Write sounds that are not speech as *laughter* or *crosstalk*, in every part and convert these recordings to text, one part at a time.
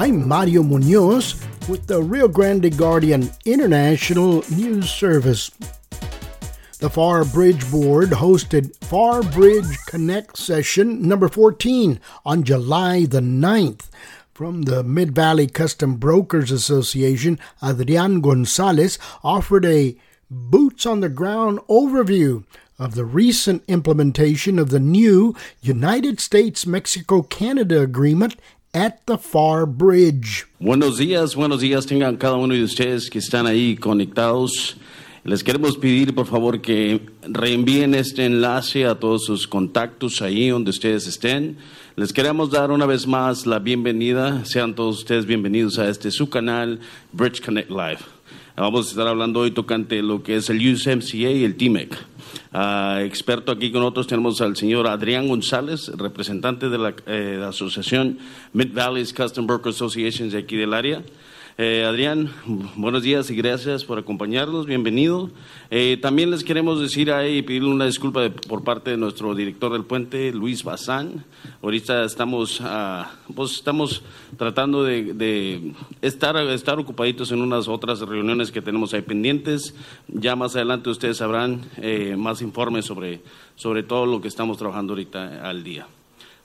I'm Mario Munoz with the Rio Grande Guardian International News Service. The Far Bridge Board hosted Far Bridge Connect session number 14 on July the 9th. From the Mid Valley Custom Brokers Association, Adrian Gonzalez offered a boots on the ground overview of the recent implementation of the new United States Mexico Canada Agreement at the Far Bridge. Buenos días, buenos días tengan cada uno de ustedes que están ahí conectados. Les queremos pedir por favor que reenvíen este enlace a todos sus contactos ahí donde ustedes estén. Les queremos dar una vez más la bienvenida. Sean todos ustedes bienvenidos a este su canal Bridge Connect Live. Vamos a estar hablando hoy tocante lo que es el USMCA y el TMEC. Uh, experto aquí con nosotros tenemos al señor Adrián González, representante de la, eh, la Asociación Mid Valleys Custom Broker Associations de aquí del área. Eh, Adrián, buenos días y gracias por acompañarnos, bienvenido. Eh, también les queremos decir ahí y pedirle una disculpa de, por parte de nuestro director del puente, Luis Bazán. Ahorita estamos, pues estamos tratando de, de, estar, estar ocupaditos en unas otras reuniones que tenemos ahí pendientes. Ya más adelante ustedes sabrán eh, más informes sobre, sobre todo lo que estamos trabajando ahorita al día.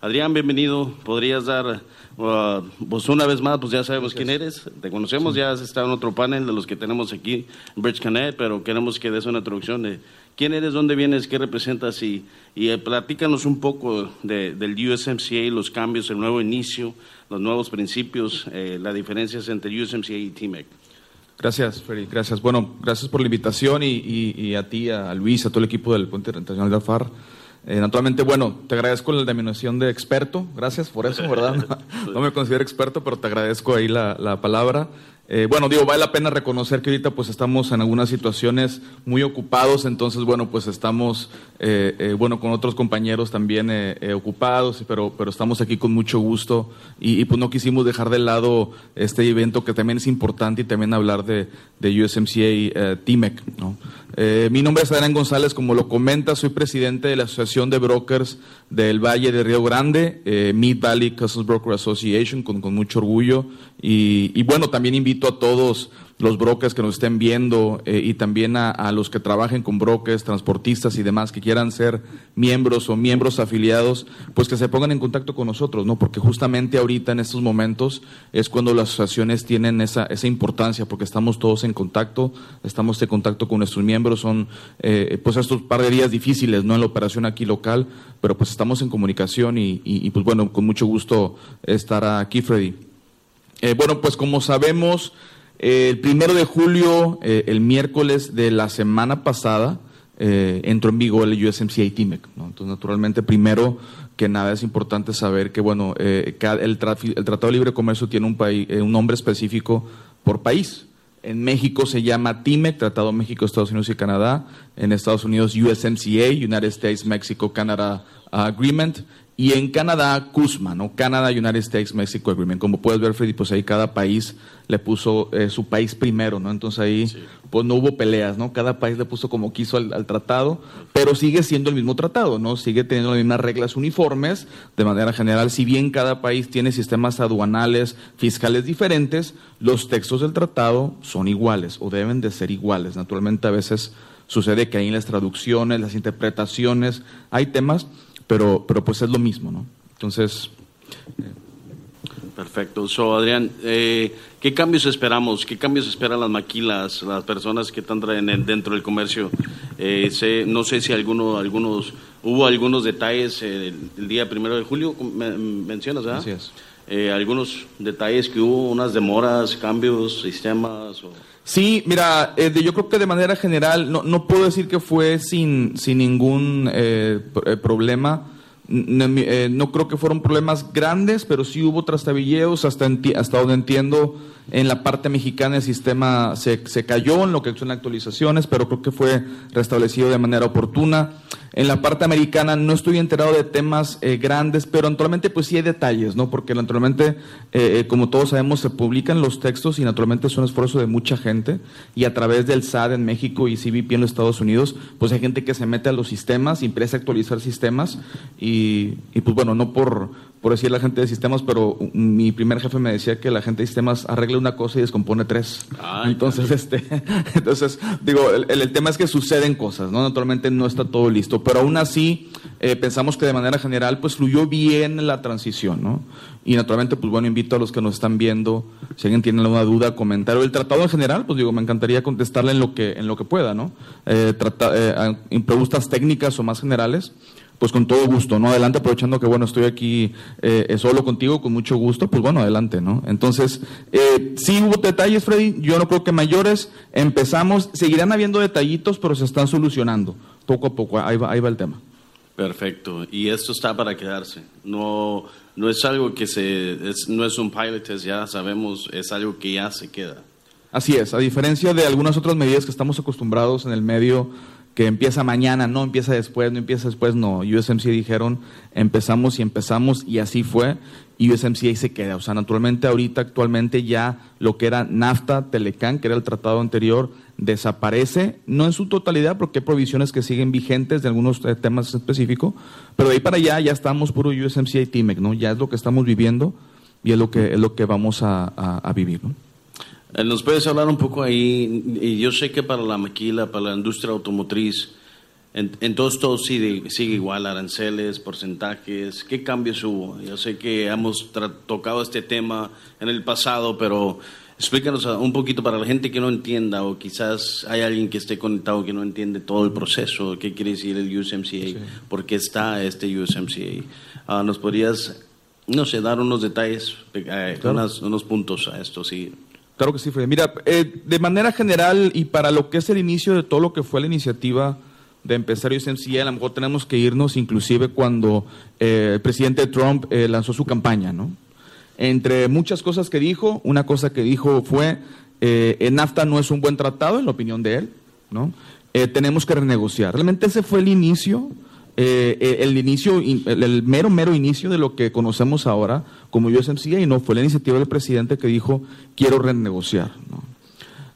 Adrián, bienvenido. ¿Podrías dar, uh, pues una vez más, pues ya sabemos quién eres, te conocemos, sí. ya has estado en otro panel de los que tenemos aquí en Bridge Connect, pero queremos que des una introducción de quién eres, dónde vienes, qué representas y, y eh, platícanos un poco de, del USMCA, los cambios, el nuevo inicio, los nuevos principios, eh, las diferencias entre USMCA y TMEC. Gracias, Freddy. Gracias. Bueno, gracias por la invitación y, y, y a ti, a Luis, a todo el equipo del Puente Internacional de Alfar. Eh, naturalmente, bueno, te agradezco la denominación de experto, gracias por eso, ¿verdad? *laughs* No, *laughs* no me considero experto, pero te agradezco ahí la, la palabra. Eh, bueno, digo, vale la pena reconocer que ahorita pues estamos en algunas situaciones muy ocupados, entonces bueno, pues estamos, eh, eh, bueno, con otros compañeros también ocupados, pero, pero estamos aquí con mucho gusto y, y, pues no quisimos dejar de lado este evento que también es importante y también hablar de, de USMCA TMEC, ¿no? Mi nombre es Adrián González, como lo comenta, soy presidente de la Asociación de Brokers del Valle de Río Grande, Mid Valley Customs Broker Association, con, mucho orgullo. Y bueno, también invito a todos los brokers que nos estén viendo eh, y también a, a, los que trabajen con brokers, transportistas y demás que quieran ser miembros o miembros afiliados, pues que se pongan en contacto con nosotros, ¿no? Porque justamente ahorita en estos momentos es cuando las asociaciones tienen esa, esa importancia, porque estamos todos en contacto, estamos en contacto con nuestros miembros, son eh, pues estos par de días difíciles, ¿no? En la operación aquí local, pero pues estamos en comunicación y, y, pues bueno, con mucho gusto estar aquí, Freddy. Eh, bueno, pues como sabemos, eh, el primero de julio, eh, el miércoles de la semana pasada, eh, entró en vigor el USMCA TMEC. ¿no? Entonces, naturalmente, primero que nada es importante saber que, bueno, el, el, Tratado de Libre Comercio tiene un, país, un nombre específico por país. En México se llama TIMEC, Tratado México, Estados Unidos y Canadá. En Estados Unidos, USMCA, United States Mexico Canada Agreement y en Canadá, CUSMA, ¿no? Canadá, United States, Mexico Agreement. Como puedes ver, Freddy, pues ahí cada país le puso eh, su país primero, ¿no? Entonces ahí, sí. pues no hubo peleas, ¿no? Cada país le puso como quiso al, al, tratado, pero sigue siendo el mismo tratado, ¿no? Sigue teniendo las mismas reglas uniformes de manera general. Si bien cada país tiene sistemas aduanales, fiscales diferentes, los textos del tratado son iguales o deben de ser iguales. Naturalmente, a veces sucede que ahí en las traducciones, las interpretaciones, hay temas pero, pero pues es lo mismo, ¿no? Entonces... Eh. Perfecto. So, Adrián, eh, ¿qué cambios esperamos? ¿Qué cambios esperan las maquilas, las personas que están dentro del comercio? Eh, sé, no sé si alguno, algunos, hubo algunos detalles eh, el, el, día primero de julio, me, mencionas, ¿verdad? Así es. algunos detalles que hubo, unas demoras, cambios, sistemas. O... Sí, mira, eh, yo creo que de manera general, no, no puedo decir que fue sin, sin ningún eh, problema. No, eh, no, creo que fueron problemas grandes, pero sí hubo trastabilleos, hasta, hasta donde entiendo, en la parte mexicana el sistema se, se, cayó en lo que son actualizaciones, pero creo que fue restablecido de manera oportuna. En la parte americana no estoy enterado de temas eh, grandes, pero naturalmente pues sí hay detalles, ¿no? Porque naturalmente, eh, como todos sabemos, se publican los textos y naturalmente es un esfuerzo de mucha gente y a través del SAD en México y CBP en los Estados Unidos, pues hay gente que se mete a los sistemas empieza a actualizar sistemas y, y pues bueno, no por por decir la gente de sistemas, pero mi primer jefe me decía que la gente de sistemas arregla una cosa y descompone tres. entonces, este, *laughs* entonces, digo, el, tema es que suceden cosas, ¿no? Naturalmente no está todo listo, pero aún así eh, pensamos que de manera general, pues fluyó bien la transición, ¿no? Y naturalmente, pues bueno, invito a los que nos están viendo, si alguien tiene alguna duda, comentario. El tratado en general, pues digo, me encantaría contestarle en lo que, en lo que pueda, ¿no? Eh, trata, eh, preguntas técnicas o más generales pues con todo gusto, ¿no? Adelante, aprovechando que, bueno, estoy aquí eh, solo contigo, con mucho gusto, pues bueno, adelante, ¿no? Entonces, eh, sí hubo detalles, Freddy, yo no creo que mayores, empezamos, seguirán habiendo detallitos, pero se están solucionando, poco a poco, ahí va, ahí va el tema. Perfecto, y esto está para quedarse, no, no es algo que se, no es un pilot test, ya sabemos, es algo que ya se queda. Así es, a diferencia de algunas otras medidas que estamos acostumbrados en el medio que empieza mañana, no empieza después, no empieza después, no. USMCA dijeron empezamos y empezamos y así fue y USMCA se queda. O sea, naturalmente ahorita actualmente ya lo que era NAFTA, Telecan, que era el tratado anterior, desaparece, no en su totalidad porque hay provisiones que siguen vigentes de algunos eh, temas específicos, pero de ahí para allá ya estamos puro USMCA y TIMEC, ¿no? Ya es lo que estamos viviendo y es lo que, es lo que vamos a, a vivir. Eh, ¿Nos puedes hablar un poco ahí? Y yo sé que para la maquila, para la industria automotriz, entonces todo sigue, sigue igual, aranceles, porcentajes. ¿Qué cambios hubo? Yo sé que hemos tocado este tema en el pasado, pero explícanos un poquito para la gente que no entienda o quizás hay alguien que esté conectado que no entiende todo el proceso. ¿Qué quiere decir el USMCA? ¿Por qué está este USMCA? Ah, ¿Nos podrías, no sé, dar unos detalles, eh, unos puntos a esto? Sí. Claro que sí, Fred. Mira, eh, de manera general y para lo que es el inicio de todo lo que fue la iniciativa de empezar USMCA, a lo mejor tenemos que irnos inclusive cuando eh, el presidente Trump eh, lanzó su campaña, ¿no? Entre muchas cosas que dijo, una cosa que dijo fue, el NAFTA no es un buen tratado, en la opinión de él, ¿no? tenemos que renegociar. Realmente ese fue el inicio eh, el inicio, el, mero, mero inicio de lo que conocemos ahora como USMCA y no fue la iniciativa del presidente que dijo quiero renegociar.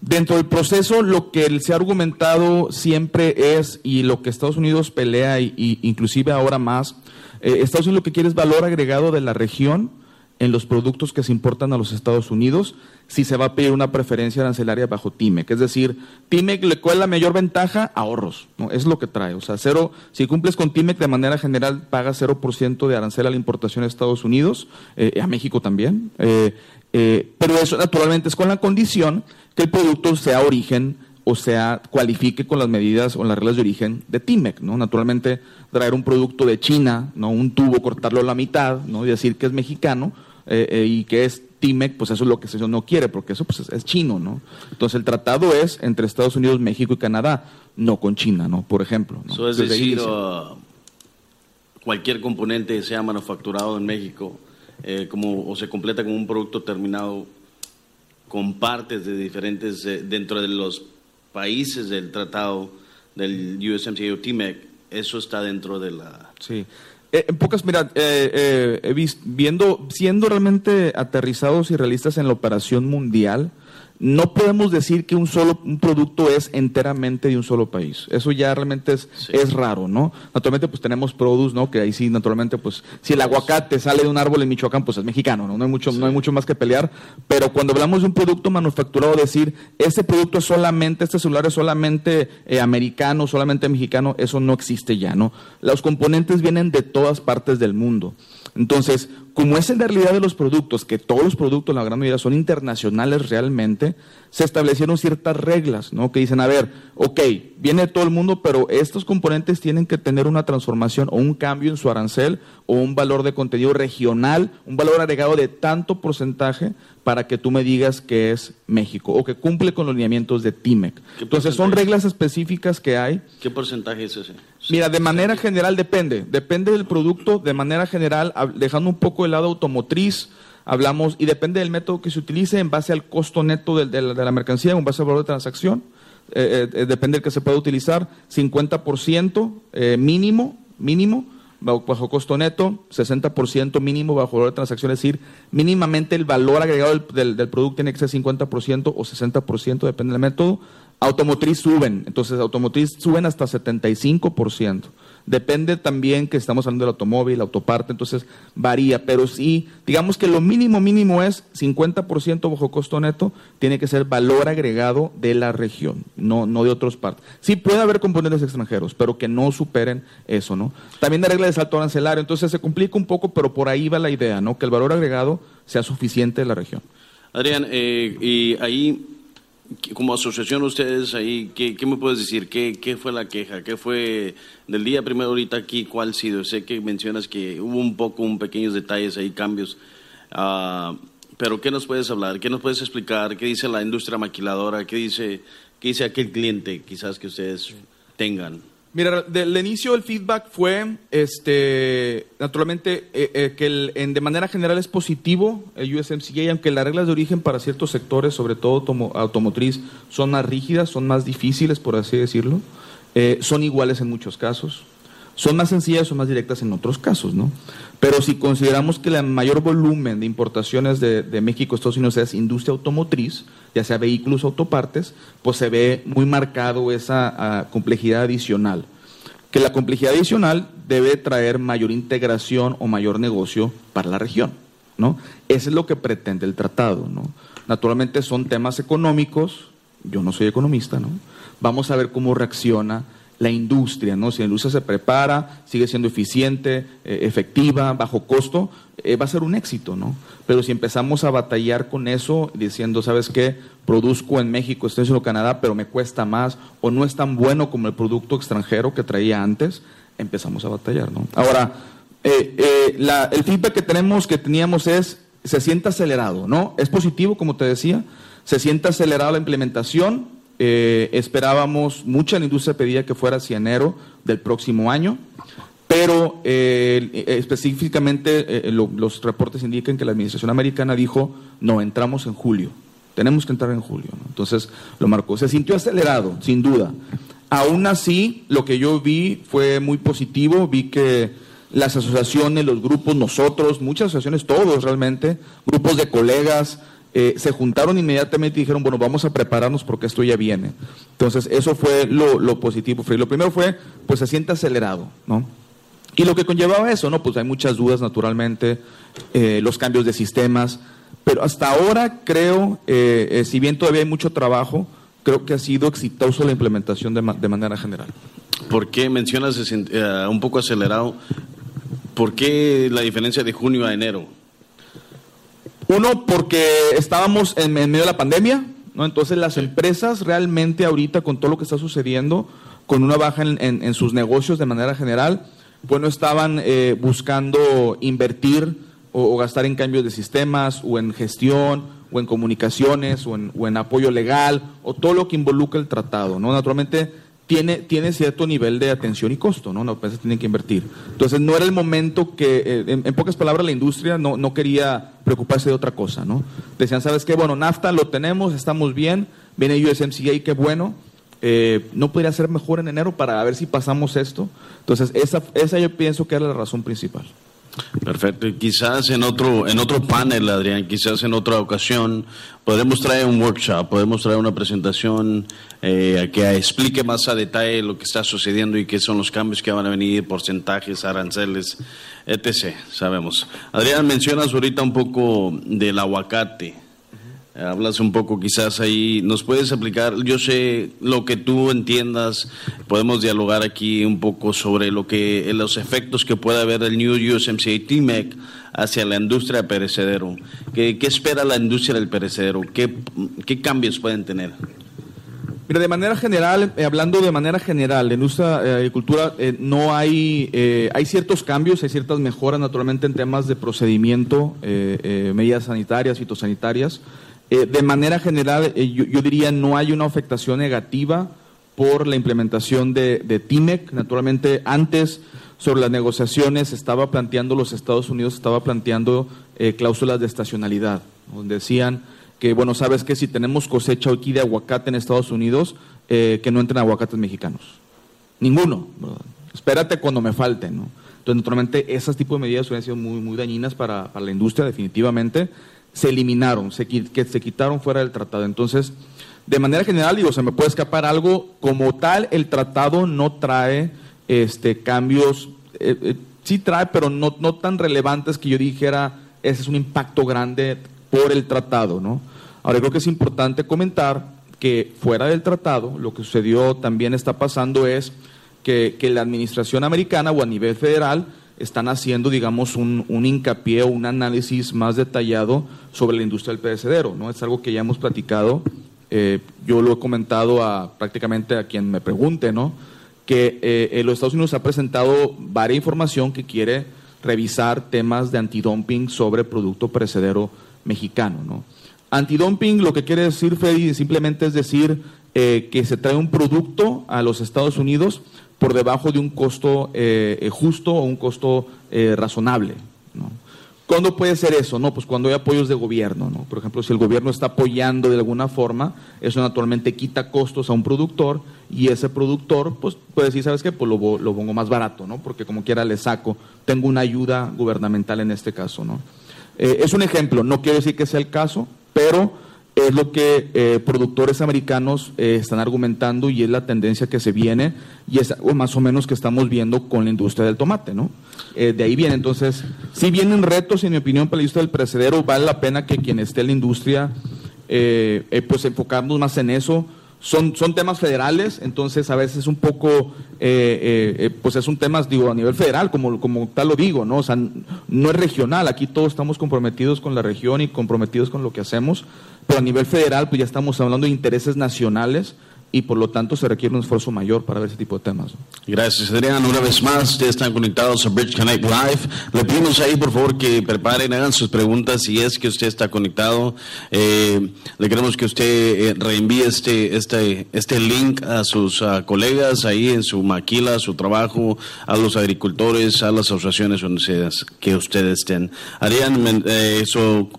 Dentro del proceso, lo que se ha argumentado siempre es, y lo que Estados Unidos pelea, y, inclusive ahora más, eh, Estados Unidos lo que quiere es valor agregado de la región en los productos que se importan a los Estados Unidos si se va a pedir una preferencia arancelaria bajo TIMEC. Es decir, TIMEC le cuál la mayor ventaja, ahorros, ¿no? Es lo que trae. O sea, cero, si cumples con TIMEC de manera general, pagas 0% de arancel a la importación a Estados Unidos, eh, a México también. Eh, eh, pero eso naturalmente es con la condición que el producto sea origen o sea, cualifique con las medidas o las reglas de origen de TIMEC, ¿no? Naturalmente, traer un producto de China, ¿no? Un tubo, cortarlo a la mitad, ¿no? Y decir que es mexicano, y que es TIMEC, pues eso es lo que se no quiere, porque eso pues, es, chino, ¿no? Entonces el tratado es entre Estados Unidos, México y Canadá, no con China, ¿no? Por ejemplo. ¿no? es decir, uh, cualquier componente sea manufacturado en México eh, como, o se completa como un producto terminado con partes de diferentes, eh, dentro de los países del tratado del USMCA o TIMEC, eso está dentro de la... Sí. Eh, en pocas, mira, eh, eh, viendo, siendo realmente aterrizados y realistas en la operación mundial, no podemos decir que un solo un producto es enteramente de un solo país. Eso ya realmente es, es raro, ¿no? Naturalmente, pues tenemos produce, ¿no? Que ahí sí, naturalmente, pues, si el aguacate sale de un árbol en Michoacán, pues es mexicano, ¿no? No hay mucho, no hay mucho más que pelear. Pero cuando hablamos de un producto manufacturado, decir, ese producto es solamente, este celular es solamente eh, americano, solamente mexicano, eso no existe ya, ¿no? Los componentes vienen de todas partes del mundo. Entonces, como es en realidad de los productos, que todos los productos, la gran mayoría, son internacionales realmente, se establecieron ciertas reglas, ¿no? Que dicen, a ver, ok, viene todo el mundo, pero estos componentes tienen que tener una transformación o un cambio en su arancel o un valor de contenido regional, un valor agregado de tanto porcentaje para que tú me digas que es México o que cumple con los lineamientos de TIMEC. Entonces son reglas específicas que hay. ¿Qué porcentaje es ese? Mira, de manera general depende, depende del producto, de manera general, dejando un poco el lado automotriz, hablamos, y depende del método que se utilice en base al costo neto de, la, mercancía, en base al valor de transacción, eh, eh, depende del que se pueda utilizar, 50% eh, mínimo, mínimo, bajo costo neto, 60% mínimo bajo valor de transacción, es decir, mínimamente el valor agregado del, del, producto tiene que ser 50% o 60%, depende del método, Automotriz suben, entonces automotriz suben hasta 75%. Depende también que estamos hablando del automóvil, autoparte, entonces varía, pero sí, digamos que lo mínimo mínimo es 50% bajo costo neto, tiene que ser valor agregado de la región, no, no de otras partes. Sí puede haber componentes extranjeros, pero que no superen eso, ¿no? También la regla de salto arancelario, entonces se complica un poco, pero por ahí va la idea, ¿no? Que el valor agregado sea suficiente de la región. Adrián, eh, y ahí como asociación ustedes ahí, ¿qué, me puedes decir? ¿Qué, ¿Qué, fue la queja? ¿Qué fue del día primero ahorita aquí? ¿Cuál ha sido? Sé que mencionas que hubo un poco, un pequeños detalles ahí, cambios. Uh, pero ¿qué nos puedes hablar? ¿Qué nos puedes explicar? ¿Qué dice la industria maquiladora? ¿Qué dice, qué dice aquel cliente quizás que ustedes tengan? Mira, del inicio el feedback fue, este, naturalmente, eh, eh, que en, de manera general es positivo el USMCA, aunque las reglas de origen para ciertos sectores, sobre todo automotriz, son más rígidas, son más difíciles, por así decirlo, eh, son iguales en muchos casos. Son más sencillas o más directas en otros casos, ¿no? Pero si consideramos que el mayor volumen de importaciones de, México a Estados Unidos es industria automotriz, ya sea vehículos o autopartes, pues se ve muy marcado esa ah, complejidad adicional. Que la complejidad adicional debe traer mayor integración o mayor negocio para la región, ¿no? Eso es lo que pretende el tratado, ¿no? Naturalmente son temas económicos, yo no soy economista, ¿no? Vamos a ver cómo reacciona la industria, ¿no? Si la industria se prepara, sigue siendo eficiente, eh, efectiva, bajo costo, eh, va a ser un éxito, ¿no? Pero si empezamos a batallar con eso, diciendo, ¿sabes qué? Produzco en México, estoy en Canadá, pero me cuesta más, o no es tan bueno como el producto extranjero que traía antes, empezamos a batallar, ¿no? Ahora, eh, el feedback que tenemos, que teníamos es, se siente acelerado, ¿no? Es positivo, como te decía, se siente acelerada la implementación, eh, esperábamos, mucha la industria pedía que fuera hacia enero del próximo año, pero eh, específicamente eh, los reportes indican que la administración americana dijo, no, entramos en julio, tenemos que entrar en julio. Entonces lo marcó, se sintió acelerado, sin duda. Aún así, lo que yo vi fue muy positivo, vi que las asociaciones, los grupos, nosotros, muchas asociaciones, todos realmente, grupos de colegas, eh, se juntaron inmediatamente y dijeron, bueno, vamos a prepararnos porque esto ya viene. Entonces, eso fue lo, positivo. Lo primero fue, pues se siente acelerado, ¿no? Y lo que conllevaba eso, ¿no? Pues hay muchas dudas, naturalmente, eh, los cambios de sistemas, pero hasta ahora creo, eh, si bien todavía hay mucho trabajo, creo que ha sido exitoso la implementación de, de manera general. ¿Por qué mencionas un poco acelerado? ¿Por qué la diferencia de junio a enero? Uno, porque estábamos en, medio de la pandemia, ¿no? Entonces las empresas realmente ahorita con todo lo que está sucediendo, con una baja en, sus negocios de manera general, pues no estaban eh, buscando invertir o, gastar en cambios de sistemas o en gestión o en comunicaciones o en, o en apoyo legal o todo lo que involucra el tratado, ¿no? Naturalmente tiene, tiene cierto nivel de atención y costo, ¿no? Las empresas tienen que invertir. Entonces, no era el momento que, eh, en, pocas palabras, la industria no, no quería preocuparse de otra cosa, ¿no? Decían, ¿sabes qué? Bueno, NAFTA lo tenemos, estamos bien, viene USMCA, qué bueno, eh, no podría ser mejor en enero para ver si pasamos esto. Entonces, esa, esa yo pienso que era la razón principal. Perfecto. Y quizás en otro, en otro panel, Adrián, quizás en otra ocasión, podemos traer un workshop, podemos traer una presentación eh, que explique más a detalle lo que está sucediendo y qué son los cambios que van a venir, porcentajes, aranceles, etc. Sabemos. Adrián, mencionas ahorita un poco del aguacate. Hablas un poco quizás ahí, nos puedes aplicar, yo sé lo que tú entiendas, podemos dialogar aquí un poco sobre lo que los efectos que puede haber el New USMCA TMEC hacia la industria perecedero. ¿Qué, ¿Qué, espera la industria del perecedero? ¿Qué, qué cambios pueden tener? Mira, de manera general, eh, hablando de manera general, en nuestra eh, agricultura eh, no hay, hay ciertos cambios, hay ciertas mejoras naturalmente en temas de procedimiento, medidas sanitarias, fitosanitarias. Eh, de manera general, eh, yo, diría no hay una afectación negativa por la implementación de, de TIMEC. Naturalmente, antes sobre las negociaciones estaba planteando, los Estados Unidos estaba planteando eh, cláusulas de estacionalidad, donde decían que, bueno, sabes que si tenemos cosecha aquí de aguacate en Estados Unidos, que no entren aguacates mexicanos. Ninguno. Espérate cuando me falten. ¿no? Entonces, naturalmente, esas tipos de medidas hubieran sido muy, muy dañinas para la industria, definitivamente se eliminaron, se, que se quitaron fuera del tratado. Entonces, de manera general, digo, se me puede escapar algo, como tal, el tratado no trae este, cambios, eh, eh, sí trae, pero no, no tan relevantes que yo dijera, ese es un impacto grande por el tratado, ¿no? Ahora, creo que es importante comentar que fuera del tratado, lo que sucedió también está pasando es que, que la administración americana o a nivel federal están haciendo, digamos, un, un, hincapié o un análisis más detallado sobre la industria del perecedero, ¿no? Es algo que ya hemos platicado, eh, yo lo he comentado a prácticamente a quien me pregunte, ¿no? Que eh, los Estados Unidos ha presentado varia información que quiere revisar temas de antidumping sobre producto perecedero mexicano, ¿no? Antidumping lo que quiere decir, Freddy, simplemente es decir eh, que se trae un producto a los Estados Unidos por debajo de un costo eh, eh justo o un costo eh, razonable. ¿Cuándo puede ser eso? No, pues cuando hay apoyos de gobierno. ¿no? Por ejemplo, si el gobierno está apoyando de alguna forma, eso naturalmente quita costos a un productor y ese productor pues, puede decir, ¿sabes qué? Pues lo, lo pongo más barato, ¿no? porque como quiera le saco, tengo una ayuda gubernamental en este caso. Eh, es un ejemplo, no quiero decir que sea el caso, pero es lo que eh, productores americanos eh, están argumentando y es la tendencia que se viene y es más o menos que estamos viendo con la industria del tomate, ¿no? Eh, de ahí viene, entonces, si vienen retos, en mi opinión, para la industria del precedero, vale la pena que quien esté en la industria, pues enfocamos más en eso, son, son temas federales, entonces a veces un poco, eh, eh, eh, pues es un tema, digo, a nivel federal, como, como tal lo digo, ¿no? O sea, no es regional, aquí todos estamos comprometidos con la región y comprometidos con lo que hacemos, pero a nivel federal, pues ya estamos hablando de intereses nacionales y por lo tanto se requiere un esfuerzo mayor para ver ese tipo de temas. Gracias, Adrián. Una vez más, ustedes están conectados a Bridge Connect Live. Le pedimos ahí, por favor, que preparen, hagan sus preguntas si es que usted está conectado. Eh, le queremos que usted eh, reenvíe este, este, este link a sus uh, colegas ahí en su maquila, su trabajo, a los agricultores, a las asociaciones donde que ustedes estén. Adrián, eh, eso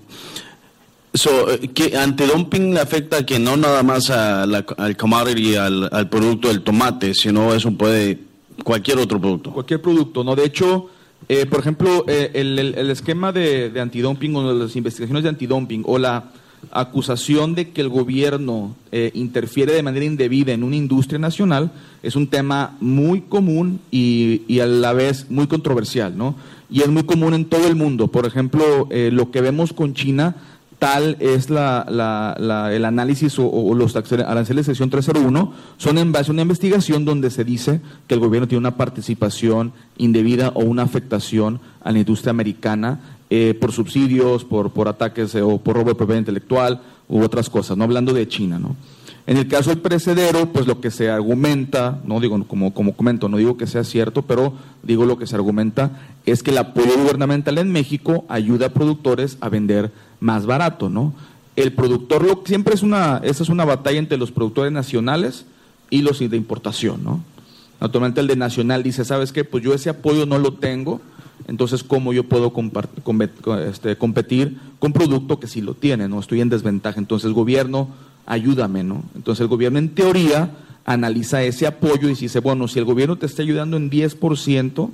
So, que antidumping afecta que no nada más a la, al commodity, al, al, producto del tomate, sino eso puede cualquier otro producto. Cualquier producto, ¿no? De hecho, eh, por ejemplo, eh, el, el, el, esquema de, de, antidumping o las investigaciones de antidumping o la acusación de que el gobierno eh, interfiere de manera indebida en una industria nacional es un tema muy común y, y, a la vez muy controversial, ¿no? Y es muy común en todo el mundo. Por ejemplo, eh, lo que vemos con China tal es la, el análisis o, o, los aranceles de sección 301, son en una investigación donde se dice que el gobierno tiene una participación indebida o una afectación a la industria americana eh, por subsidios, por, por ataques eh, o por robo de propiedad intelectual u otras cosas, no hablando de China, ¿no? En el caso del precedero, pues lo que se argumenta, no digo como, como comento, no digo que sea cierto, pero digo lo que se argumenta es que el apoyo gubernamental en México ayuda a productores a vender más barato, ¿no? El productor siempre es una, esa es una batalla entre los productores nacionales y los de importación, ¿no? Naturalmente el de nacional dice, ¿sabes qué? Pues yo ese apoyo no lo tengo, entonces ¿cómo yo puedo este, competir con producto que sí lo tiene, ¿no? Estoy en desventaja, entonces gobierno, ayúdame, ¿no? Entonces el gobierno en teoría analiza ese apoyo y dice, bueno, si el gobierno te está ayudando en 10%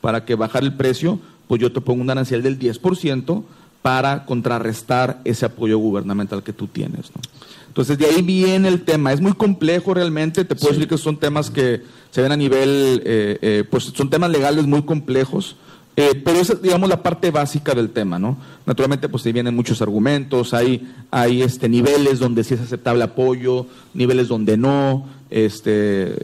para que bajar el precio, pues yo te pongo un arancel del 10%, para contrarrestar ese apoyo gubernamental que tú tienes. ¿no? Entonces, de ahí viene el tema. Es muy complejo realmente. Te puedo sí. decir que son temas que se ven a nivel, eh, eh, pues son temas legales muy complejos. Eh, pero esa es, digamos, la parte básica del tema, ¿no? Naturalmente, pues ahí vienen muchos argumentos, hay, hay este, niveles donde sí es aceptable apoyo, niveles donde no, este,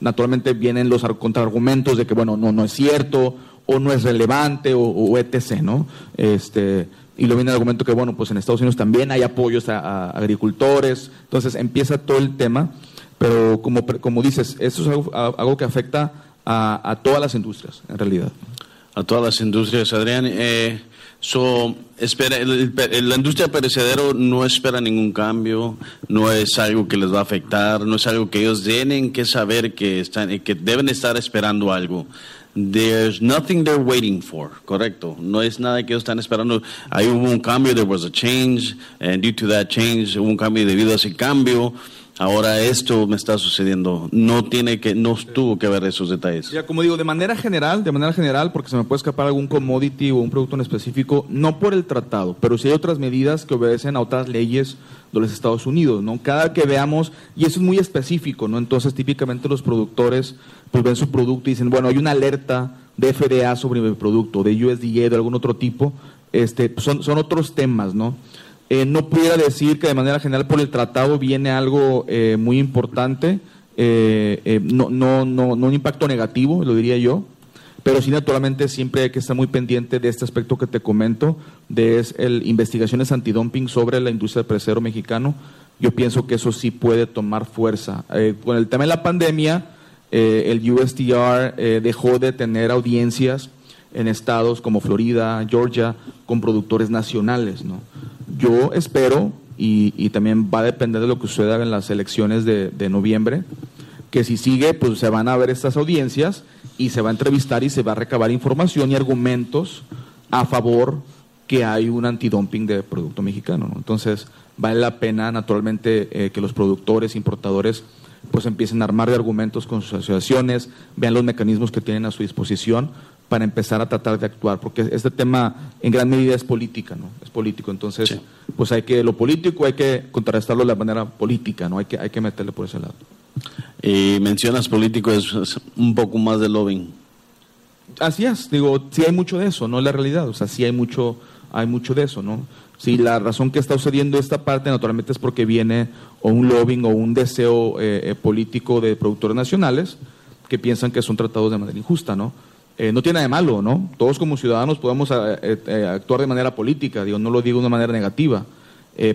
naturalmente vienen los contraargumentos de que, bueno, no, no es cierto, o no es relevante, o, o etc., ¿no? Este, y luego viene el argumento que, bueno, pues en Estados Unidos también hay apoyos a, agricultores, entonces empieza todo el tema, pero como, como dices, eso es algo, que afecta a, todas las industrias, en realidad. A todas las industrias, Adrián. Eh, so, espera, el, el, la industria perecedero no espera ningún cambio, no es algo que les va a afectar, no es algo que ellos tienen que saber que, están, que deben estar esperando algo. There's nothing they're waiting for, correcto. No es nada que ellos están esperando. Ahí hubo un cambio, there was a change, and due to that change, hubo un cambio debido a ese cambio. Ahora esto me está sucediendo. No tiene que, no tuvo que ver esos detalles. Ya, como digo, de manera general, de manera general, porque se me puede escapar algún commodity o un producto en específico, no por el tratado, pero sí hay otras medidas que obedecen a otras leyes de los Estados Unidos, ¿no? Cada que veamos, y eso es muy específico, ¿no? Entonces, típicamente los productores pues ven su producto y dicen, bueno, hay una alerta de FDA sobre mi producto, de USDA, de algún otro tipo, este, son, son otros temas, ¿no? Eh, no pudiera decir que de manera general por el tratado viene algo eh, muy importante, eh, no, no, un impacto negativo, lo diría yo, pero sí naturalmente siempre hay que estar muy pendiente de este aspecto que te comento, de es el investigaciones antidumping sobre la industria del presero mexicano. Yo pienso que eso sí puede tomar fuerza. con el tema de la pandemia, el USTR dejó de tener audiencias en estados como Florida, Georgia, con productores nacionales, ¿no? Yo espero, y, también va a depender de lo que suceda en las elecciones de, noviembre, que si sigue, pues se van a ver estas audiencias y se va a entrevistar y se va a recabar información y argumentos a favor que hay un antidumping de producto mexicano. Entonces, vale la pena, naturalmente, eh, que los productores, importadores, pues empiecen a armar de argumentos con sus asociaciones, vean los mecanismos que tienen a su disposición para empezar a tratar de actuar, porque este tema en gran medida es política, ¿no? Es político, entonces, pues hay que, lo político hay que contrarrestarlo de la manera política, ¿no? Hay que, hay que meterle por ese lado. Y mencionas político, es, un poco más de lobbying. Así es, digo, sí hay mucho de eso, no es la realidad, o sea, sí hay mucho, hay mucho de eso, ¿no? Si la razón que está sucediendo esta parte naturalmente es porque viene o un lobbying o un deseo eh, eh, político de productores nacionales que piensan que son tratados de manera injusta, ¿no? Eh, no tiene nada de malo, ¿no? Todos como ciudadanos podemos eh, eh, actuar de manera política, digo, no lo digo de una manera negativa,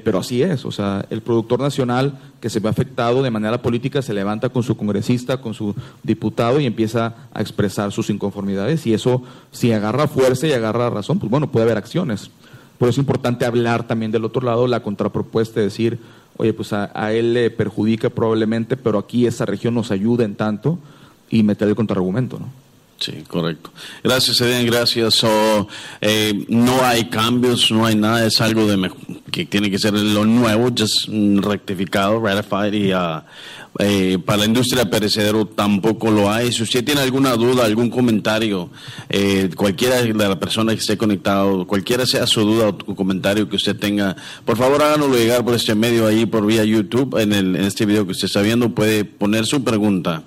pero así es, o sea, el productor nacional que se ve afectado de manera política se levanta con su congresista, con su diputado y empieza a expresar sus inconformidades y eso, si agarra fuerza y agarra razón, pues bueno, puede haber acciones. Por eso es importante hablar también del otro lado, la contrapropuesta, de decir, oye, pues a, a él le perjudica probablemente, pero aquí esa región nos ayuda en tanto y meter el contraargumento, ¿no? Sí, correcto. Gracias, Edén, gracias. Eh, no hay cambios, no hay nada, es algo de que tiene que ser lo nuevo, just rectificado, ratified y uh, para la industria perecedero tampoco lo hay. Si usted tiene alguna duda, algún comentario, eh, cualquiera de la persona que esté conectado, cualquiera sea su duda o comentario que usted tenga, por favor háganoslo llegar por este medio ahí, por vía YouTube, en, el, en este video que usted está viendo, puede poner su pregunta.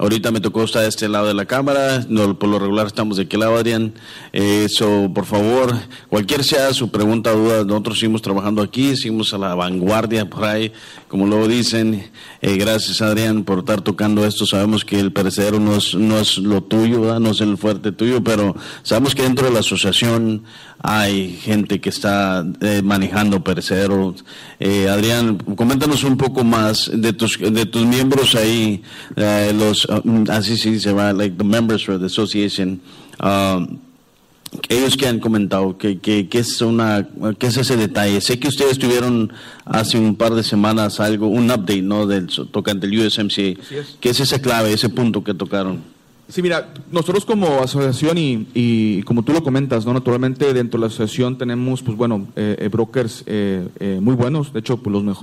Ahorita me tocó estar de este lado de la cámara, no, por lo regular estamos de aquel lado, Adrián. Eso, por favor, cualquier sea su pregunta o duda, nosotros seguimos trabajando aquí, seguimos a la vanguardia por ahí, como luego dicen. Eh, gracias, Adrián, por estar tocando esto. Sabemos que el perecedero no es, no es lo tuyo, no es el fuerte tuyo, pero sabemos que dentro de la asociación hay gente que está eh, manejando perecederos. Eh, Adrián, coméntanos un poco más de tus, de tus miembros ahí, los, así se dice, like the members of the association. Um, ellos que han comentado que, que, es una que es ese detalle. Sé que ustedes tuvieron hace un par de semanas algo un update no del tocante del USMCA que es esa clave ese punto que tocaron Sí, mira, nosotros como asociación y, como tú lo comentas, ¿no? Naturalmente dentro de la asociación tenemos, pues bueno, eh, eh, brokers eh, muy buenos. De hecho, pues los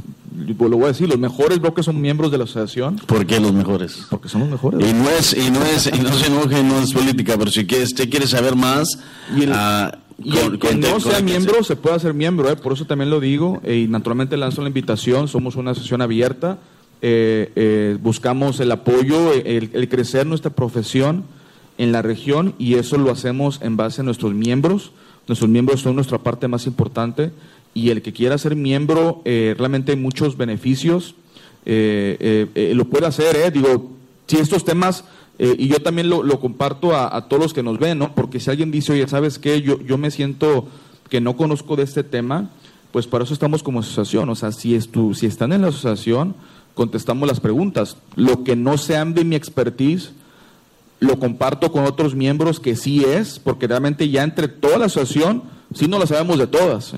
pues, lo voy a decir, los mejores brokers son miembros de la asociación. ¿Por qué los mejores? Porque son los mejores. Y no es, y no es, y no se enoje, no es política, pero si usted quiere saber más, y ah, que no sea miembro se puede hacer miembro, por eso también lo digo. y naturalmente lanzo la invitación, somos una asociación abierta eh, eh, buscamos el apoyo, el, crecer nuestra profesión en la región y eso lo hacemos en base a nuestros miembros. Nuestros miembros son nuestra parte más importante y el que quiera ser miembro, eh, realmente hay muchos beneficios. lo puede hacer, digo, si estos temas, y yo también lo, comparto a, todos los que nos ven, ¿no? porque si alguien dice, oye, ¿sabes qué? Yo, yo me siento que no conozco de este tema, pues para eso estamos como asociación. O sea, si, es si están en la asociación, contestamos las preguntas. Lo que no sean de mi expertise, lo comparto con otros miembros que sí es, porque realmente ya entre toda la asociación, sí no la sabemos de todas. ¿eh?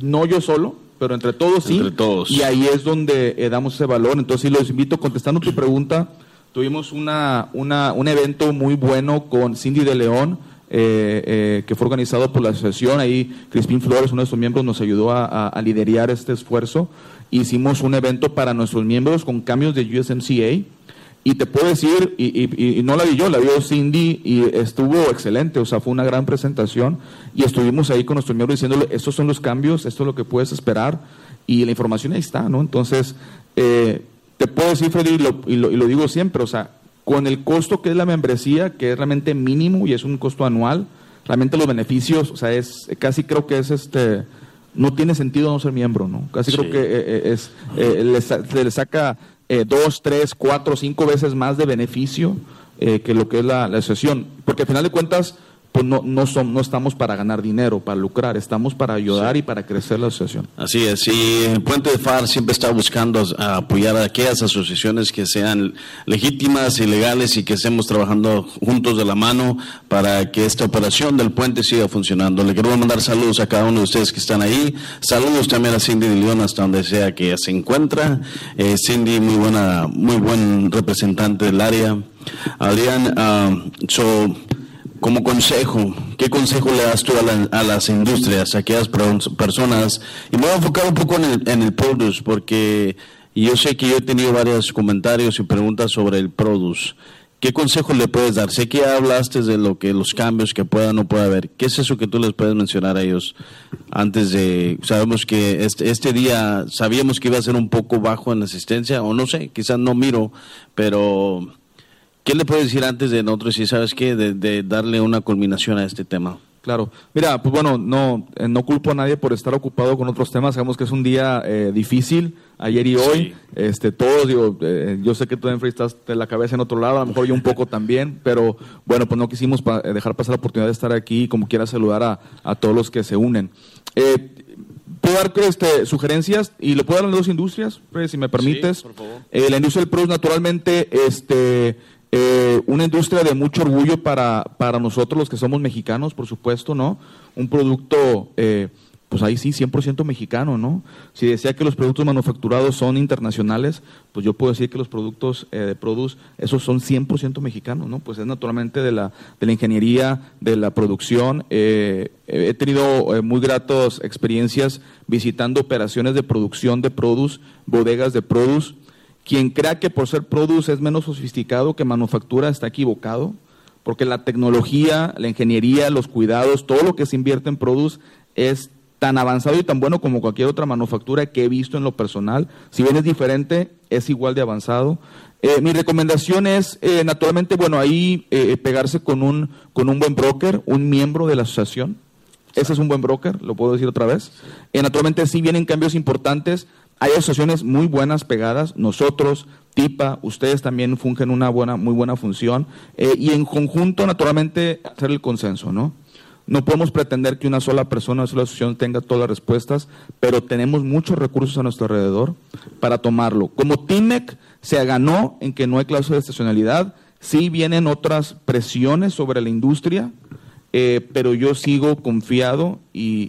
No yo solo, pero entre todos sí. Entre todos. Y ahí es donde eh, damos ese valor. Entonces, sí, los invito, contestando tu pregunta, tuvimos una, una, un evento muy bueno con Cindy de León eh, que fue organizado por la asociación. Ahí Crispín Flores, uno de sus miembros, nos ayudó a, a liderar este esfuerzo. Hicimos un evento para nuestros miembros con cambios de USMCA y te puedo decir, y, no la vi yo, la vio Cindy y estuvo excelente, o sea, fue una gran presentación y estuvimos ahí con nuestro miembro diciéndole, estos son los cambios, esto es lo que puedes esperar y la información ahí está, ¿no? Entonces, eh, te puedo decir, Freddy, y lo, y lo, digo siempre, o sea, con el costo que es la membresía, que es realmente mínimo y es un costo anual, realmente los beneficios, o sea, es casi creo que es este no tiene sentido no ser miembro, ¿no? Casi creo que eh, eh, es, le, saca eh, dos, tres, cuatro, cinco veces más de beneficio eh, que lo que es la, la asociación. Porque al final de cuentas, pues no, no, son, no estamos para ganar dinero, para lucrar, estamos para ayudar y para crecer la asociación. Así es, y Puente de Far siempre está buscando apoyar a aquellas asociaciones que sean legítimas y legales y que estemos trabajando juntos de la mano para que esta operación del puente siga funcionando. Le quiero mandar saludos a cada uno de ustedes que están ahí, saludos también a Cindy de León hasta donde sea que se encuentra. Eh, Cindy, muy buena, muy buen representante del área. Adrián, uh, so, como consejo, ¿qué consejo le das tú a, las industrias, a aquellas personas? Y me voy a enfocar un poco en el, en el produce, porque yo sé que yo he tenido varios comentarios y preguntas sobre el produce. ¿Qué consejo le puedes dar? Sé que hablaste de lo que los cambios que pueda o no pueda haber. ¿Qué es eso que tú les puedes mencionar a ellos antes de sabemos que este, este día sabíamos que iba a ser un poco bajo en asistencia o no sé, quizás no miro, pero ¿Qué le puedes decir antes de nosotros, si sabes qué, de, darle una culminación a este tema? Claro. Mira, pues bueno, no, eh, no culpo a nadie por estar ocupado con otros temas. Sabemos que es un día eh, difícil, ayer y hoy. Este, todos, digo, eh, yo sé que tú, Enfrey, estás de la cabeza en otro lado, a lo mejor yo un poco *laughs* también, pero bueno, pues no quisimos dejar pasar la oportunidad de estar aquí y como quiera saludar a, a todos los que se unen. puedo dar este, sugerencias y le puedo dar a las dos industrias, si me permites. Sí, por favor. la industria del PROS, naturalmente, este eh, una industria de mucho orgullo para, para nosotros los que somos mexicanos, por supuesto, ¿no? Un producto, eh, pues ahí sí, 100% mexicano, ¿no? Si decía que los productos manufacturados son internacionales, pues yo puedo decir que los productos eh, de Produce, esos son 100% mexicanos, ¿no? Pues es naturalmente de la, de la ingeniería, de la producción. he tenido muy gratas experiencias visitando operaciones de producción de Produce, bodegas de Produce, quien crea que por ser produce es menos sofisticado que manufactura está equivocado, porque la tecnología, la ingeniería, los cuidados, todo lo que se invierte en produce es tan avanzado y tan bueno como cualquier otra manufactura que he visto en lo personal. Si bien es diferente, es igual de avanzado. Eh, mi recomendación es, eh, naturalmente, bueno, ahí eh, pegarse con un, con un buen broker, un miembro de la asociación. Ese es un buen broker, lo puedo decir otra vez. naturalmente, sí vienen cambios importantes hay asociaciones muy buenas pegadas, nosotros, TIPA, ustedes también fungen una buena, muy buena función, eh, y en conjunto, naturalmente, hacer el consenso, ¿no? No podemos pretender que una sola persona, una sola asociación tenga todas las respuestas, pero tenemos muchos recursos a nuestro alrededor para tomarlo. Como TIMEC se ganó en que no hay cláusula de estacionalidad, sí vienen otras presiones sobre la industria, eh, pero yo sigo confiado y,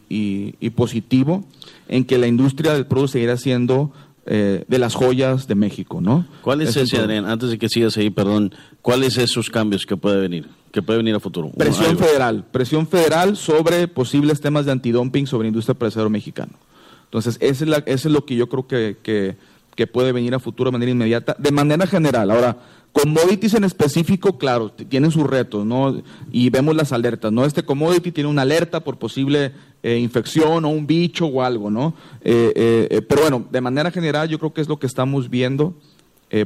positivo en que la industria del producto seguirá siendo eh, de las joyas de México, ¿no? ¿Cuáles es ese, Adrián, antes de que sigas ahí, perdón, cuáles esos cambios que puede venir, que puede venir a futuro? Presión federal, presión federal sobre posibles temas de antidumping sobre la industria empresarial mexicana. Entonces, eso es, es lo que yo creo que, que, que puede venir a futuro de manera inmediata, de manera general. Ahora, Commodities en específico, claro, tienen sus retos, ¿no? Y vemos las alertas, ¿no? Este commodity tiene una alerta por posible eh, infección o un bicho o algo, ¿no? Eh, eh, pero bueno, de manera general yo creo que es lo que estamos viendo.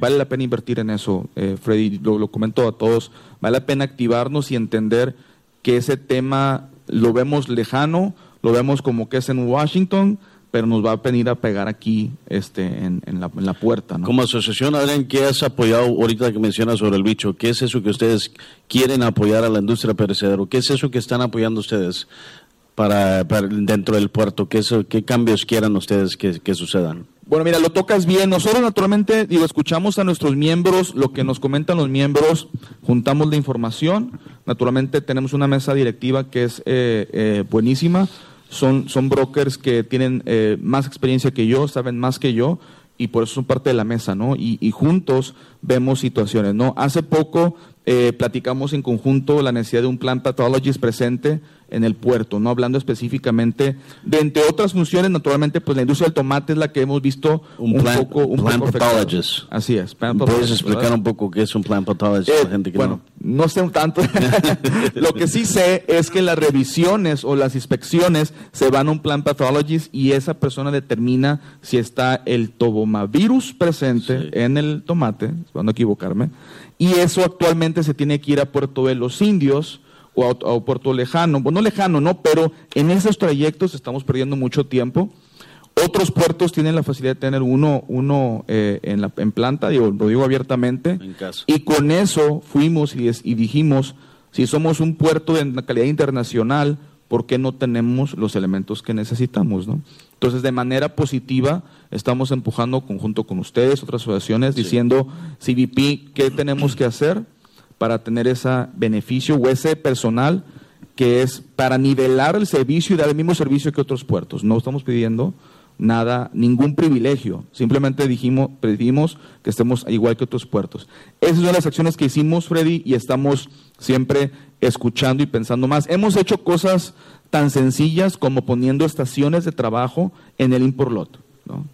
vale la pena invertir en eso, Freddy, lo, lo comento a todos. Vale la pena activarnos y entender que ese tema lo vemos lejano, lo vemos como que es en Washington, pero nos va a venir a pegar aquí este, en, la, en la, puerta. ¿no? Como asociación, Adrián, ¿qué has apoyado ahorita que mencionas sobre el bicho? ¿Qué es eso que ustedes quieren apoyar a la industria perecedera? ¿Qué es eso que están apoyando ustedes para, dentro del puerto? ¿Qué, ¿Qué cambios quieran ustedes que, que sucedan? Bueno, mira, lo tocas bien. Nosotros naturalmente, digo, escuchamos a nuestros miembros, lo que nos comentan los miembros, juntamos la información. Naturalmente tenemos una mesa directiva que es eh, eh, buenísima son, son brokers que tienen eh, más experiencia que yo, saben más que yo y por eso son parte de la mesa, ¿no? Y, juntos vemos situaciones, ¿no? Hace poco eh, platicamos en conjunto la necesidad de un plant pathologist presente en el puerto, no hablando específicamente de entre otras funciones, naturalmente, pues la industria del tomate es la que hemos visto un, poco un plant poco pathologist. Así es. ¿Puedes explicar un poco qué es un plant pathologist eh, la gente que bueno, no? sé un tanto. *laughs* *laughs* Lo que sí sé es que las revisiones o las inspecciones se van a un plant pathologist y esa persona determina si está el tobomavirus presente en el tomate, para no equivocarme, y eso actualmente se tiene que ir a Puerto de los Indios o a, Puerto Lejano, bueno, no lejano, no, pero en esos trayectos estamos perdiendo mucho tiempo. Otros puertos tienen la facilidad de tener uno, uno eh, en, la, en planta, digo, lo digo abiertamente. Y con eso fuimos y, y dijimos, si somos un puerto de calidad internacional, ¿por qué no tenemos los elementos que necesitamos? ¿no? Entonces, de manera positiva, estamos empujando conjunto con ustedes, otras asociaciones, diciendo, CBP, ¿qué tenemos que hacer para tener ese beneficio o ese personal que es para nivelar el servicio y dar el mismo servicio que otros puertos? No estamos pidiendo nada, ningún privilegio. Simplemente dijimos, pedimos que estemos igual que otros puertos. Esas son las acciones que hicimos, Freddy, y estamos siempre escuchando y pensando más. Hemos hecho cosas tan sencillas como poniendo estaciones de trabajo en el import lot. ¿no?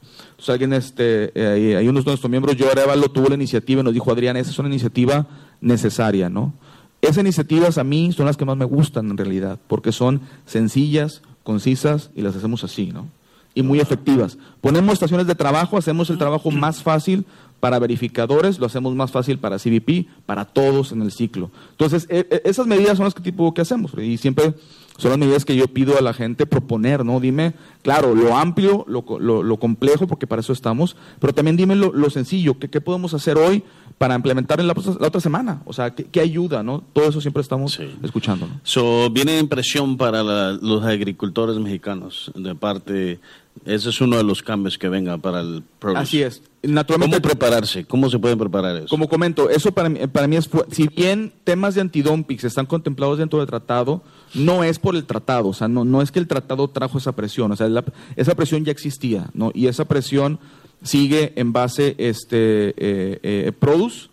alguien, este, eh, hay unos de nuestros miembros, yo Arevalo, tuvo la iniciativa y nos dijo, Adrián, esa es una iniciativa necesaria, ¿no? Esas iniciativas a mí son las que más me gustan en realidad, porque son sencillas, concisas y las hacemos así, ¿no? Y muy efectivas. Ponemos estaciones de trabajo, hacemos el trabajo más fácil para verificadores, lo hacemos más fácil para CBP, para todos en el ciclo. Entonces, e, e, esas medidas son las que tipo que hacemos y siempre son las medidas que yo pido a la gente proponer, ¿no? Dime, claro, lo amplio, lo, lo, complejo, porque para eso estamos, pero también dime lo, sencillo, ¿qué, podemos hacer hoy para implementar en la, otra semana? O sea, ¿qué, ayuda, no? Todo eso siempre estamos escuchando, ¿no? So, viene impresión para los agricultores mexicanos de parte ese es uno de los cambios que venga para el produce. Así es. Naturalmente, ¿Cómo prepararse? ¿Cómo se puede preparar eso? Como comento, eso para mí, para mí es, si bien temas de antidumping están contemplados dentro del tratado, no es por el tratado, o sea, no, no es que el tratado trajo esa presión, o sea, esa presión ya existía, ¿no? Y esa presión sigue en base este eh, eh, produce.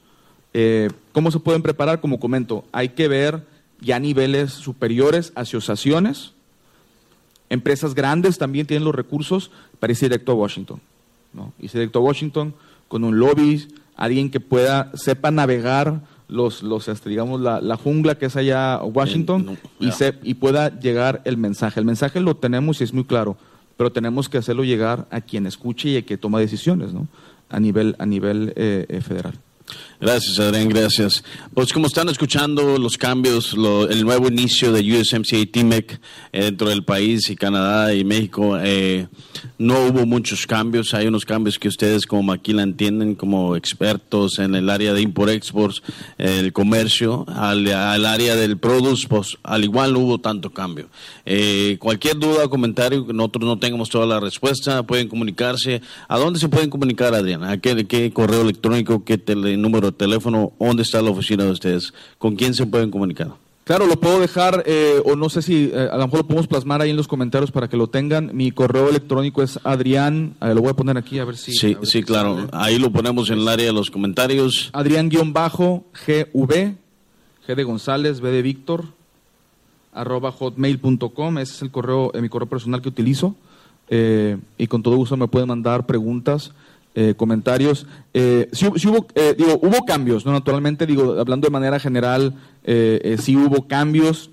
Eh, ¿Cómo se pueden preparar? Como comento, hay que ver ya niveles superiores, asociaciones, Empresas grandes también tienen los recursos para irse directo a Washington. ¿no? Irse directo a Washington con un lobby, alguien que pueda, sepa navegar los, los este, digamos, la, la, jungla que es allá Washington y, y pueda llegar el mensaje. El mensaje lo tenemos y es muy claro, pero tenemos que hacerlo llegar a quien escuche y a quien toma decisiones ¿no? a nivel, a nivel eh, eh, federal. Gracias, Adrián, gracias. Pues como están escuchando los cambios, el nuevo inicio de USMCA TMEC eh, dentro del país y Canadá y México, eh, no hubo muchos cambios. Hay unos cambios que ustedes como Maquila entienden como expertos en el área de import-exports, el comercio, al, área del produce, pues al igual no hubo tanto cambio. Eh, cualquier duda o comentario, nosotros no tengamos toda la respuesta, pueden comunicarse. ¿A dónde se pueden comunicar, Adrián? ¿A qué, qué correo electrónico, qué tele, número de teléfono, dónde está la oficina de ustedes, con quién se pueden comunicar. Claro, lo puedo dejar, eh, o no sé si eh, a lo mejor lo podemos plasmar ahí en los comentarios para que lo tengan. Mi correo electrónico es Adrián, lo voy a poner aquí a ver si. Sí, sí, claro. Ahí lo ponemos en el área de los comentarios. Adrián-GV, G de González, B de Víctor, arroba hotmail.com. Ese es el correo, eh, mi correo personal que utilizo. y con todo gusto me pueden mandar preguntas. Eh, comentarios. Eh, hubo, eh, digo, hubo cambios, ¿no? Naturalmente, digo, hablando de manera general, eh, sí hubo cambios.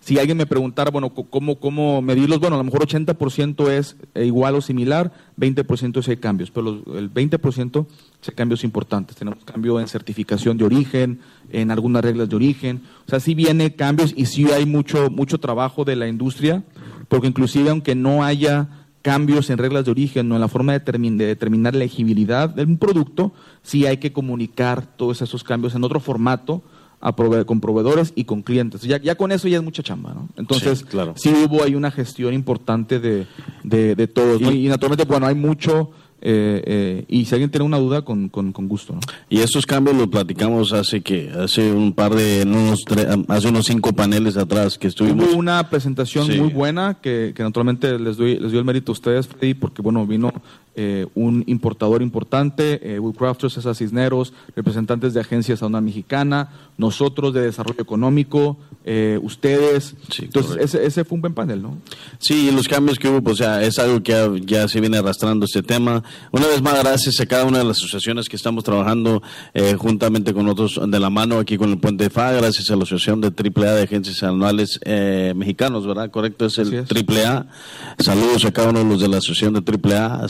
si alguien me preguntara, bueno, ¿cómo, ¿cómo medirlos? Bueno, a lo mejor 80% es igual o similar, 20% es hay cambios, pero el 20% son cambios importantes. Tenemos cambio en certificación de origen, en algunas reglas de origen. O sea, sí viene cambios y sí hay mucho, mucho trabajo de la industria, porque inclusive aunque no haya cambios en reglas de origen o en la forma de, determinar la elegibilidad de un producto, sí hay que comunicar todos esos cambios en otro formato a con proveedores y con clientes. Ya, ya, con eso ya es mucha chamba, ¿no? Entonces, sí, hubo ahí una gestión importante de, de, todos. Y, naturalmente, bueno, hay mucho y si alguien tiene una duda, con, con, gusto. ¿no? Y estos cambios los platicamos hace que hace un par de, unos hace unos cinco paneles atrás que estuvimos. Hubo una presentación muy buena que, que naturalmente les doy, les doy el mérito a ustedes, Freddy, porque bueno, vino eh, un importador importante, eh, Woodcrafters, César Cisneros, representantes de agencias aduana mexicana, nosotros de desarrollo económico, eh, ustedes. Entonces, ese, ese, fue un buen panel, ¿no? Sí, los cambios que hubo, pues ya es algo que ya, se viene arrastrando este tema. Una vez más, gracias a cada una de las asociaciones que estamos trabajando eh, juntamente con otros de la mano aquí con el Puente FA, gracias a la Asociación de AAA de Agencias Anuales Mexicanos, ¿verdad? Correcto, es el AAA. Saludos a cada uno de los de la Asociación de AAA.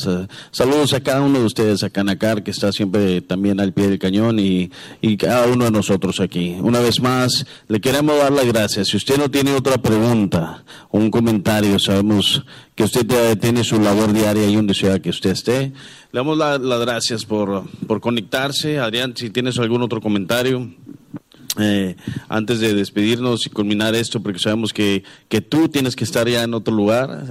Saludos a cada uno de ustedes, a Canacar, que está siempre también al pie del cañón, y, y cada uno de nosotros aquí. Una vez más, le queremos dar las gracias. Si usted no tiene otra pregunta o un comentario, sabemos que usted tiene su labor diaria y donde sea que usted esté. Le damos las gracias por, por conectarse. Adrián, si tienes algún otro comentario. Eh, antes de despedirnos y culminar esto, porque sabemos que, que tú tienes que estar ya en otro lugar,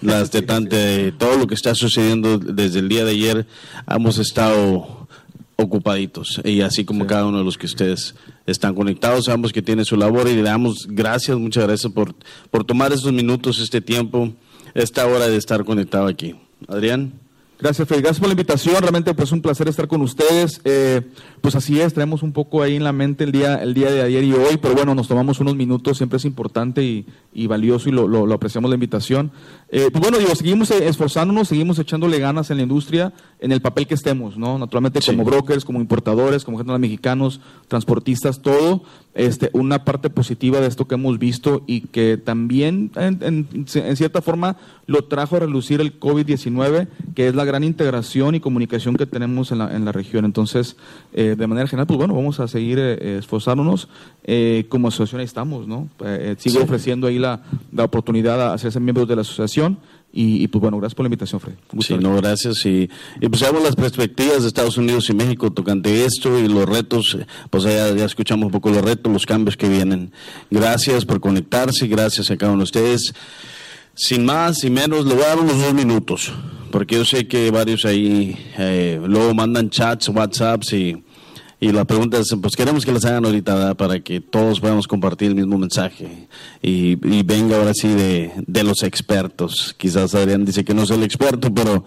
las de todo lo que está sucediendo desde el día de ayer, hemos estado ocupaditos y así como cada uno de los que ustedes están conectados, sabemos que tiene su labor y le damos gracias, muchas gracias por, por tomar estos minutos, este tiempo, esta hora de estar conectado aquí. Adrián. Gracias, Fede. Gracias por la invitación. Realmente, pues, un placer estar con ustedes. Eh, pues así es, traemos un poco ahí en la mente el día, el día de ayer y hoy, pero bueno, nos tomamos unos minutos, siempre es importante y, y valioso y lo, lo, apreciamos la invitación. Eh, pues bueno, digo, seguimos eh, esforzándonos, seguimos echándole ganas en la industria, en el papel que estemos, ¿no? Naturalmente como brokers, como importadores, como gente mexicanos, transportistas, todo, este, una parte positiva de esto que hemos visto y que también en, en, cierta forma lo trajo a relucir el COVID-19, que es la gran integración y comunicación que tenemos en la, en la región. Entonces, eh, de manera general, pues bueno, vamos a seguir eh, esforzándonos. Eh, como asociación ahí estamos, ¿no? sigo ofreciendo ahí la, la oportunidad a hacerse miembros de la asociación. Y, pues bueno, gracias por la invitación, Fred. Sí, no, gracias. Y, y pues vemos las perspectivas de Estados Unidos y México tocante esto y los retos, pues ya, ya escuchamos un poco los retos, los cambios que vienen. Gracias por conectarse, gracias a cada uno de ustedes. Sin más y menos, le voy a dar unos dos minutos, porque yo sé que varios ahí eh, luego mandan chats, WhatsApps y y la pregunta es, pues queremos que las hagan ahorita para que todos podamos compartir el mismo mensaje. Y, venga ahora sí de, de, los expertos. Quizás Adrián dice que no es el experto, pero,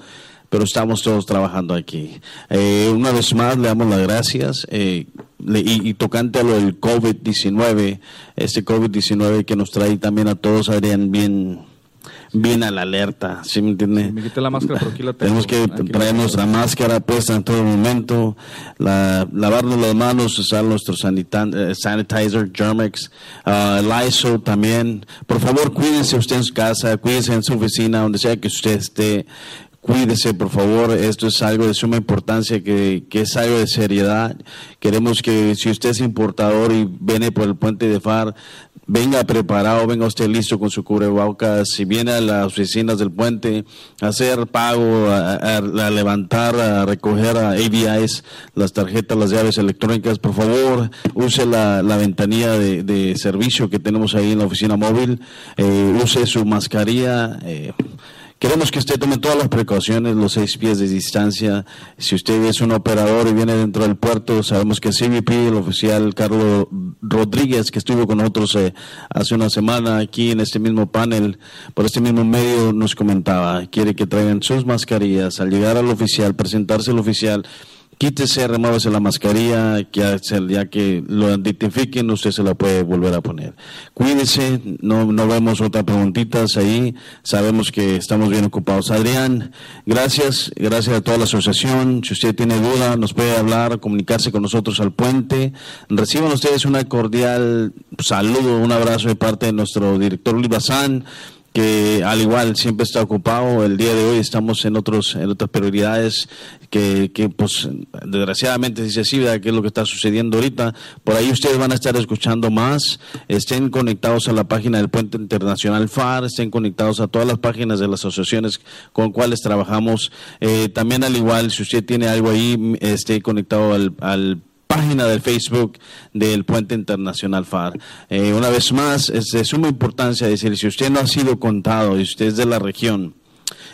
pero estamos todos trabajando aquí. Eh, una vez más le damos las gracias. Eh, y, y, tocante a lo del COVID-19, este COVID-19 que nos trae también a todos, Adrián, bien bien a la alerta, ¿sí me entiende? me quité la máscara, pero aquí la tengo. Tenemos que traernos la máscara puesta en todo momento, la, lavarnos las manos, usar nuestro eh, sanitizer, Germex, uh, Lysol también. Por favor, cuídense usted en su casa, cuídense en su oficina, donde sea que usted esté. Cuídese, por favor, esto es algo de suma importancia, que, que, es algo de seriedad. Queremos que si usted es importador y viene por el puente de FAR, venga preparado, venga usted listo con su cubrebocas, si viene a las oficinas del puente a hacer pago, a, levantar, a recoger a ABIs, las tarjetas, las llaves electrónicas, por favor, use la, ventanilla de, servicio que tenemos ahí en la oficina móvil, eh, use su mascarilla. Eh, Queremos que usted tome todas las precauciones, los seis pies de distancia. Si usted es un operador y viene dentro del puerto, sabemos que CBP, el oficial Carlos Rodríguez, que estuvo con nosotros eh, hace una semana aquí en este mismo panel, por este mismo medio, nos comentaba, quiere que traigan sus mascarillas al llegar al oficial, presentarse al oficial quítese, remuévese la mascarilla, que ya que lo identifiquen, usted se la puede volver a poner. Cuídese, no, no vemos otras preguntitas ahí, sabemos que estamos bien ocupados. Adrián, gracias, gracias a toda la asociación. Si usted tiene duda, nos puede hablar, comunicarse con nosotros al puente. Reciban ustedes una cordial saludo, un abrazo de parte de nuestro director Luis Bazán que al igual siempre está ocupado. El día de hoy estamos en otros en otras prioridades que, que pues desgraciadamente dice así, que es lo que está sucediendo ahorita. Por ahí ustedes van a estar escuchando más. Estén conectados a la página del Puente Internacional FAR, estén conectados a todas las páginas de las asociaciones con cuales trabajamos. Eh, también al igual, si usted tiene algo ahí, esté conectado al, al página del Facebook del Puente Internacional FAR. Eh, una vez más, es de suma importancia decir, si usted no ha sido contado y usted es de la región,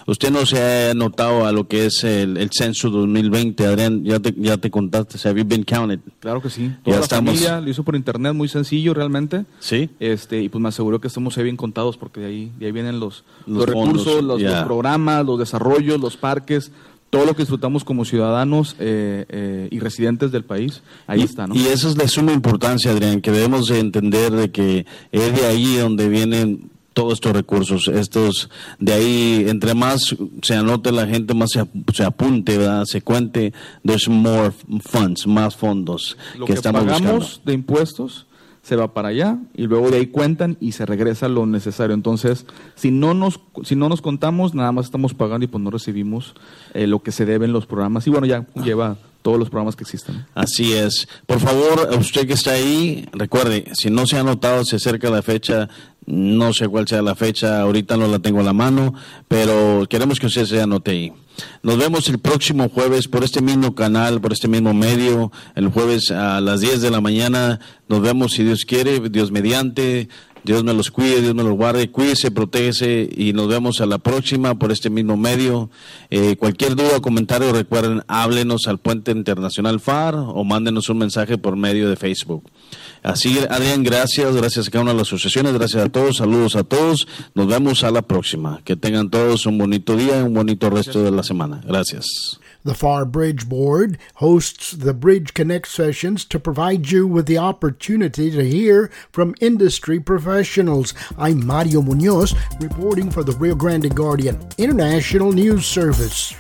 Usted no se ha notado a lo que es el, el censo 2020, Adrián, ya te, ya te contaste, have you been counted? Claro que sí. Toda la estamos- familia lo hizo por internet, muy sencillo realmente. Sí. Este, y pues me aseguro que estamos bien contados porque de ahí, de ahí vienen los, Los los, recursos, ya. los programas, los desarrollos, los parques, todo lo que disfrutamos como ciudadanos eh, eh, y residentes del país. Ahí y, está, ¿no? Y eso es de suma importancia, Adrián, que debemos de entender de que es de ahí donde vienen todos estos recursos, estos de ahí, entre más se anote la gente, más se, se apunte, ¿verdad? se cuente, there's more funds, más fondos lo que, que, estamos pagamos buscando. de impuestos se va para allá y luego de ahí cuentan y se regresa lo necesario. Entonces, si no nos si no nos contamos, nada más estamos pagando y pues no recibimos eh, lo que se deben los programas. Y bueno, ya lleva todos los programas que existen. Así es. Por favor, usted que está ahí, recuerde, si no se ha anotado, se acerca la fecha, no sé cuál sea la fecha, ahorita no la tengo a la mano, pero queremos que usted se anote ahí. Nos vemos el próximo jueves por este mismo canal, por este mismo medio, el jueves a las 10 de la mañana. Nos vemos si Dios quiere, Dios mediante. Dios me los cuide, Dios me los guarde, cuídese, protégese y nos vemos a la próxima por este mismo medio. Eh, cualquier duda o comentario, recuerden, háblenos al Puente Internacional FAR o mándenos un mensaje por medio de Facebook. Así, Adrián, gracias, gracias a cada una de las asociaciones, gracias a todos, saludos a todos, nos vemos a la próxima. Que tengan todos un bonito día y un bonito resto de la semana. Gracias. The Far Bridge Board hosts the Bridge Connect sessions to provide you with the opportunity to hear from industry professionals. I'm Mario Munoz, reporting for the Rio Grande Guardian International News Service.